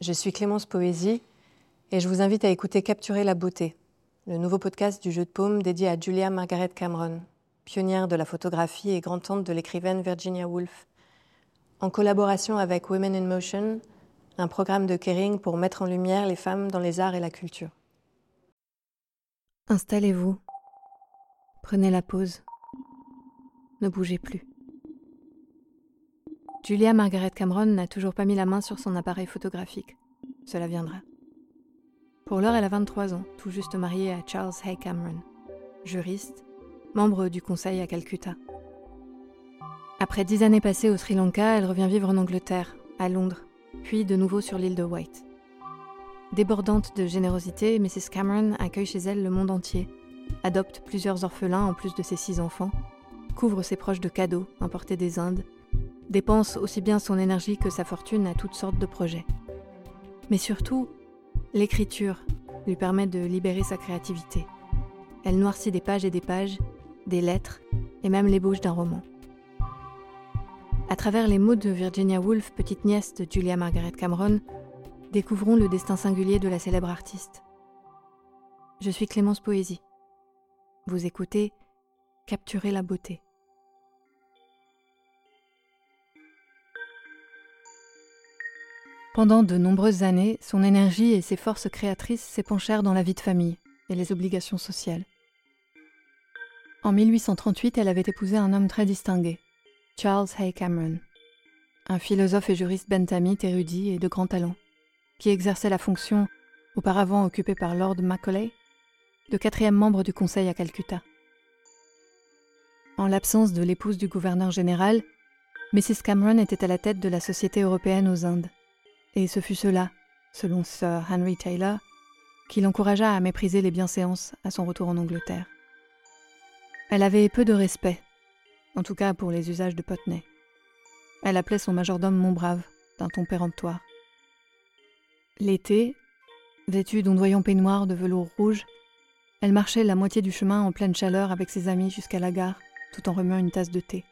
Je suis Clémence Poésie et je vous invite à écouter Capturer la beauté, le nouveau podcast du jeu de paume dédié à Julia Margaret Cameron, pionnière de la photographie et grand-tante de l'écrivaine Virginia Woolf, en collaboration avec Women in Motion, un programme de caring pour mettre en lumière les femmes dans les arts et la culture. Installez-vous, prenez la pause, ne bougez plus. Julia Margaret Cameron n'a toujours pas mis la main sur son appareil photographique. Cela viendra. Pour l'heure, elle a 23 ans, tout juste mariée à Charles Hay Cameron, juriste, membre du conseil à Calcutta. Après dix années passées au Sri Lanka, elle revient vivre en Angleterre, à Londres, puis de nouveau sur l'île de White. Débordante de générosité, Mrs. Cameron accueille chez elle le monde entier, adopte plusieurs orphelins en plus de ses six enfants, couvre ses proches de cadeaux importés des Indes dépense aussi bien son énergie que sa fortune à toutes sortes de projets. Mais surtout, l'écriture lui permet de libérer sa créativité. Elle noircit des pages et des pages, des lettres et même l'ébauche d'un roman. À travers les mots de Virginia Woolf, petite nièce de Julia Margaret Cameron, découvrons le destin singulier de la célèbre artiste. Je suis Clémence Poésie. Vous écoutez Capturer la beauté. Pendant de nombreuses années, son énergie et ses forces créatrices s'épanchèrent dans la vie de famille et les obligations sociales. En 1838, elle avait épousé un homme très distingué, Charles Hay Cameron, un philosophe et juriste bentamite érudit et de grand talent, qui exerçait la fonction, auparavant occupée par Lord Macaulay, de quatrième membre du Conseil à Calcutta. En l'absence de l'épouse du gouverneur général, Mrs. Cameron était à la tête de la Société européenne aux Indes. Et ce fut cela, selon Sir Henry Taylor, qui l'encouragea à mépriser les bienséances à son retour en Angleterre. Elle avait peu de respect, en tout cas pour les usages de Potney. Elle appelait son majordome Montbrave, d'un ton péremptoire. L'été, vêtue d'ondoyants peignoirs de velours rouge, elle marchait la moitié du chemin en pleine chaleur avec ses amis jusqu'à la gare, tout en remuant une tasse de thé.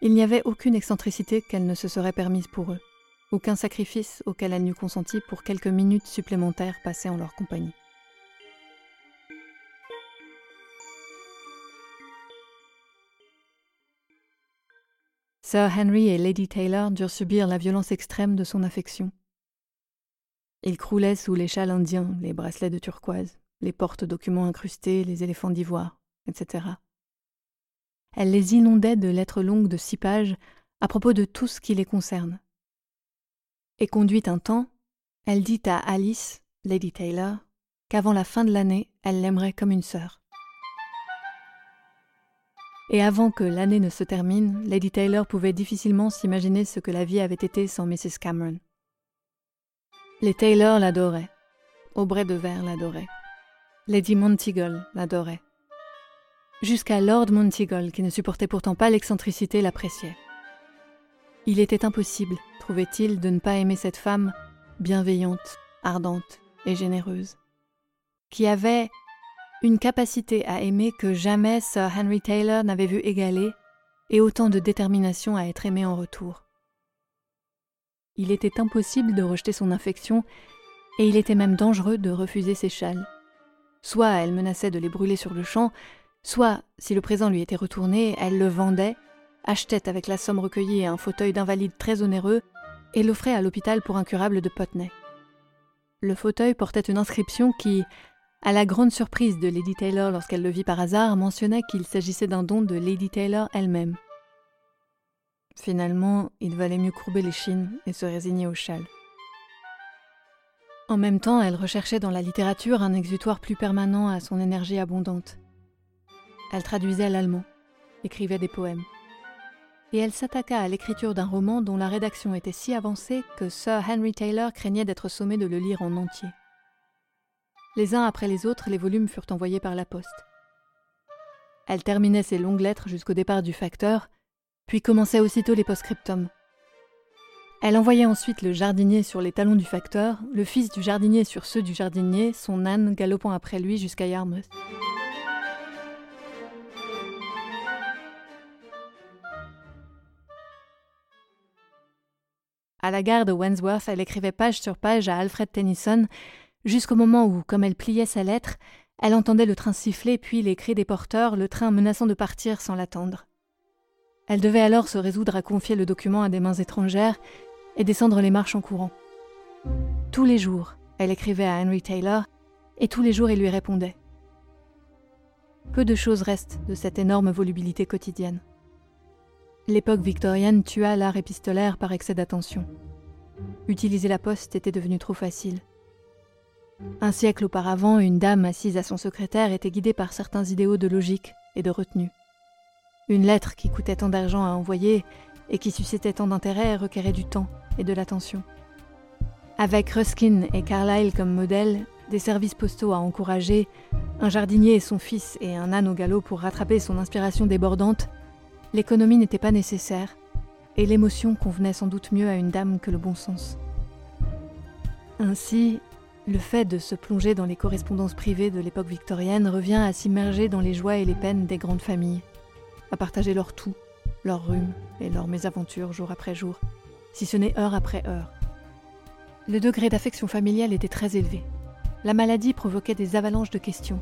Il n'y avait aucune excentricité qu'elle ne se serait permise pour eux aucun sacrifice auquel elle n'eût consenti pour quelques minutes supplémentaires passées en leur compagnie. Sir Henry et Lady Taylor durent subir la violence extrême de son affection. Ils croulaient sous les châles indiens, les bracelets de turquoise, les portes-documents incrustés, les éléphants d'ivoire, etc. Elle les inondait de lettres longues de six pages à propos de tout ce qui les concerne, et conduite un temps, elle dit à Alice, Lady Taylor, qu'avant la fin de l'année, elle l'aimerait comme une sœur. Et avant que l'année ne se termine, Lady Taylor pouvait difficilement s'imaginer ce que la vie avait été sans Mrs. Cameron. Les Taylor l'adoraient. Aubray de Verre l'adorait. Lady Monteagle l'adorait. Jusqu'à Lord Monteagle, qui ne supportait pourtant pas l'excentricité, l'appréciait. Il était impossible, trouvait-il, de ne pas aimer cette femme bienveillante, ardente et généreuse, qui avait une capacité à aimer que jamais Sir Henry Taylor n'avait vu égaler, et autant de détermination à être aimé en retour. Il était impossible de rejeter son affection, et il était même dangereux de refuser ses châles. Soit elle menaçait de les brûler sur le champ, soit, si le présent lui était retourné, elle le vendait achetait avec la somme recueillie un fauteuil d'invalide très onéreux et l'offrait à l'hôpital pour incurable de Potney. Le fauteuil portait une inscription qui, à la grande surprise de Lady Taylor lorsqu'elle le vit par hasard, mentionnait qu'il s'agissait d'un don de Lady Taylor elle-même. Finalement, il valait mieux courber les chines et se résigner au châle. En même temps, elle recherchait dans la littérature un exutoire plus permanent à son énergie abondante. Elle traduisait l'allemand, écrivait des poèmes et elle s'attaqua à l'écriture d'un roman dont la rédaction était si avancée que Sir Henry Taylor craignait d'être sommé de le lire en entier. Les uns après les autres, les volumes furent envoyés par la poste. Elle terminait ses longues lettres jusqu'au départ du facteur, puis commençait aussitôt les post-scriptums. Elle envoyait ensuite le jardinier sur les talons du facteur, le fils du jardinier sur ceux du jardinier, son âne galopant après lui jusqu'à Yarmouth. À la gare de Wandsworth, elle écrivait page sur page à Alfred Tennyson, jusqu'au moment où, comme elle pliait sa lettre, elle entendait le train siffler, puis les cris des porteurs, le train menaçant de partir sans l'attendre. Elle devait alors se résoudre à confier le document à des mains étrangères et descendre les marches en courant. Tous les jours, elle écrivait à Henry Taylor, et tous les jours il lui répondait. Peu de choses restent de cette énorme volubilité quotidienne. L'époque victorienne tua l'art épistolaire par excès d'attention. Utiliser la poste était devenu trop facile. Un siècle auparavant, une dame assise à son secrétaire était guidée par certains idéaux de logique et de retenue. Une lettre qui coûtait tant d'argent à envoyer et qui suscitait tant d'intérêt requérait du temps et de l'attention. Avec Ruskin et Carlyle comme modèle, des services postaux à encourager, un jardinier et son fils et un âne au galop pour rattraper son inspiration débordante, l'économie n'était pas nécessaire, et l'émotion convenait sans doute mieux à une dame que le bon sens. Ainsi, le fait de se plonger dans les correspondances privées de l'époque victorienne revient à s'immerger dans les joies et les peines des grandes familles, à partager leur tout, leurs rhumes et leurs mésaventures jour après jour, si ce n'est heure après heure. Le degré d'affection familiale était très élevé. La maladie provoquait des avalanches de questions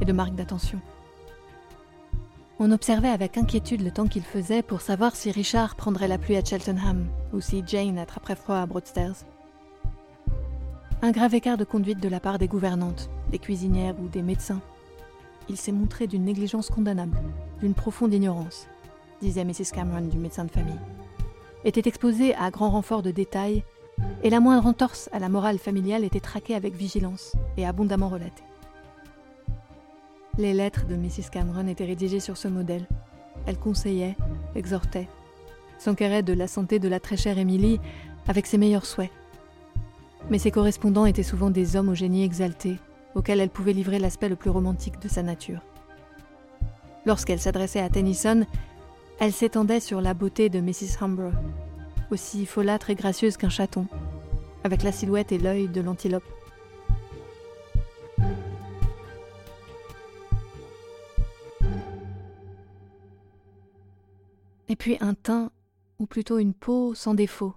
et de marques d'attention. On observait avec inquiétude le temps qu'il faisait pour savoir si Richard prendrait la pluie à Cheltenham ou si Jane attraperait froid à Broadstairs. Un grave écart de conduite de la part des gouvernantes, des cuisinières ou des médecins. Il s'est montré d'une négligence condamnable, d'une profonde ignorance, disait Mrs. Cameron du médecin de famille. Était exposé à grand renfort de détails, et la moindre entorse à la morale familiale était traquée avec vigilance et abondamment relatée. Les lettres de Mrs. Cameron étaient rédigées sur ce modèle. Elle conseillait, exhortait, s'enquérait de la santé de la très chère Émilie avec ses meilleurs souhaits mais ses correspondants étaient souvent des hommes au génie exalté, auxquels elle pouvait livrer l'aspect le plus romantique de sa nature. Lorsqu'elle s'adressait à Tennyson, elle s'étendait sur la beauté de Mrs. Humber, aussi folâtre et gracieuse qu'un chaton, avec la silhouette et l'œil de l'antilope. Puis un teint, ou plutôt une peau sans défaut,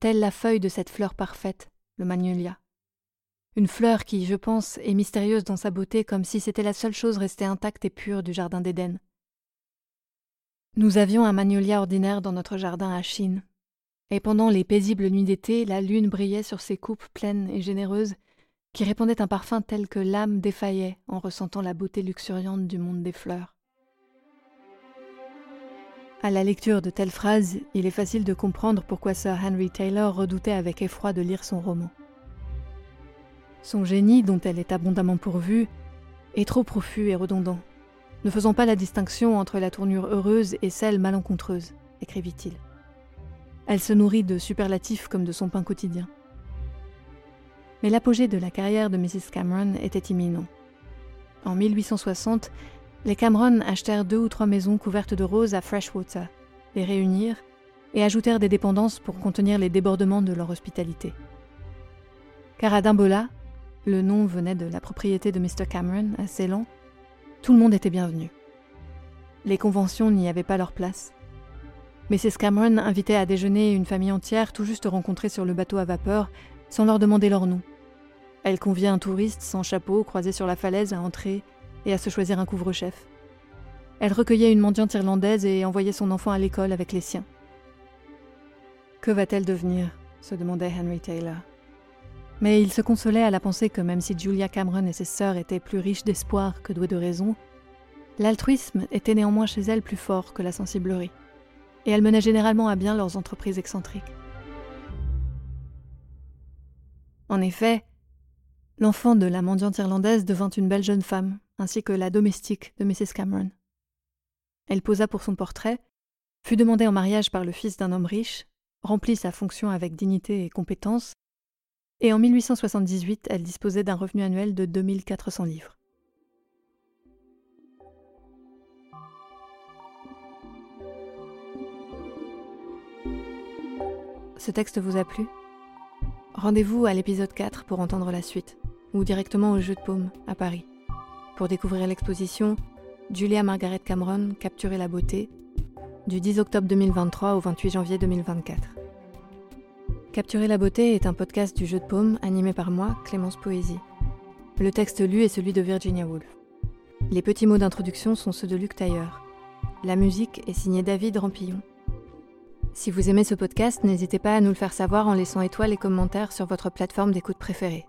telle la feuille de cette fleur parfaite, le magnolia. Une fleur qui, je pense, est mystérieuse dans sa beauté comme si c'était la seule chose restée intacte et pure du jardin d'Éden. Nous avions un magnolia ordinaire dans notre jardin à Chine, et pendant les paisibles nuits d'été, la lune brillait sur ses coupes pleines et généreuses, qui répandaient un parfum tel que l'âme défaillait en ressentant la beauté luxuriante du monde des fleurs. À la lecture de telles phrases, il est facile de comprendre pourquoi Sir Henry Taylor redoutait avec effroi de lire son roman. Son génie, dont elle est abondamment pourvue, est trop profus et redondant, ne faisant pas la distinction entre la tournure heureuse et celle malencontreuse, écrivit-il. Elle se nourrit de superlatifs comme de son pain quotidien. Mais l'apogée de la carrière de Mrs. Cameron était imminent. En 1860, les Cameron achetèrent deux ou trois maisons couvertes de roses à Freshwater, les réunirent et ajoutèrent des dépendances pour contenir les débordements de leur hospitalité. Car à Dimbola, le nom venait de la propriété de Mr. Cameron à Ceylan, tout le monde était bienvenu. Les conventions n'y avaient pas leur place. Mrs. Cameron invitait à déjeuner une famille entière tout juste rencontrée sur le bateau à vapeur sans leur demander leur nom. Elle conviait un touriste sans chapeau croisé sur la falaise à entrer et à se choisir un couvre-chef. Elle recueillait une mendiante irlandaise et envoyait son enfant à l'école avec les siens. Que va-t-elle devenir se demandait Henry Taylor. Mais il se consolait à la pensée que même si Julia Cameron et ses sœurs étaient plus riches d'espoir que douées de raison, l'altruisme était néanmoins chez elles plus fort que la sensiblerie, et elles menaient généralement à bien leurs entreprises excentriques. En effet, l'enfant de la mendiante irlandaise devint une belle jeune femme, ainsi que la domestique de Mrs. Cameron. Elle posa pour son portrait, fut demandée en mariage par le fils d'un homme riche, remplit sa fonction avec dignité et compétence, et en 1878, elle disposait d'un revenu annuel de 2400 livres. Ce texte vous a plu? Rendez-vous à l'épisode 4 pour entendre la suite, ou directement au Jeu de Paume à Paris pour découvrir l'exposition Julia Margaret Cameron, Capturer la beauté, du 10 octobre 2023 au 28 janvier 2024. Capturer la beauté est un podcast du jeu de paume animé par moi, Clémence Poésie. Le texte lu est celui de Virginia Woolf. Les petits mots d'introduction sont ceux de Luc Tailleur. La musique est signée David Rampillon. Si vous aimez ce podcast, n'hésitez pas à nous le faire savoir en laissant étoiles et commentaires sur votre plateforme d'écoute préférée.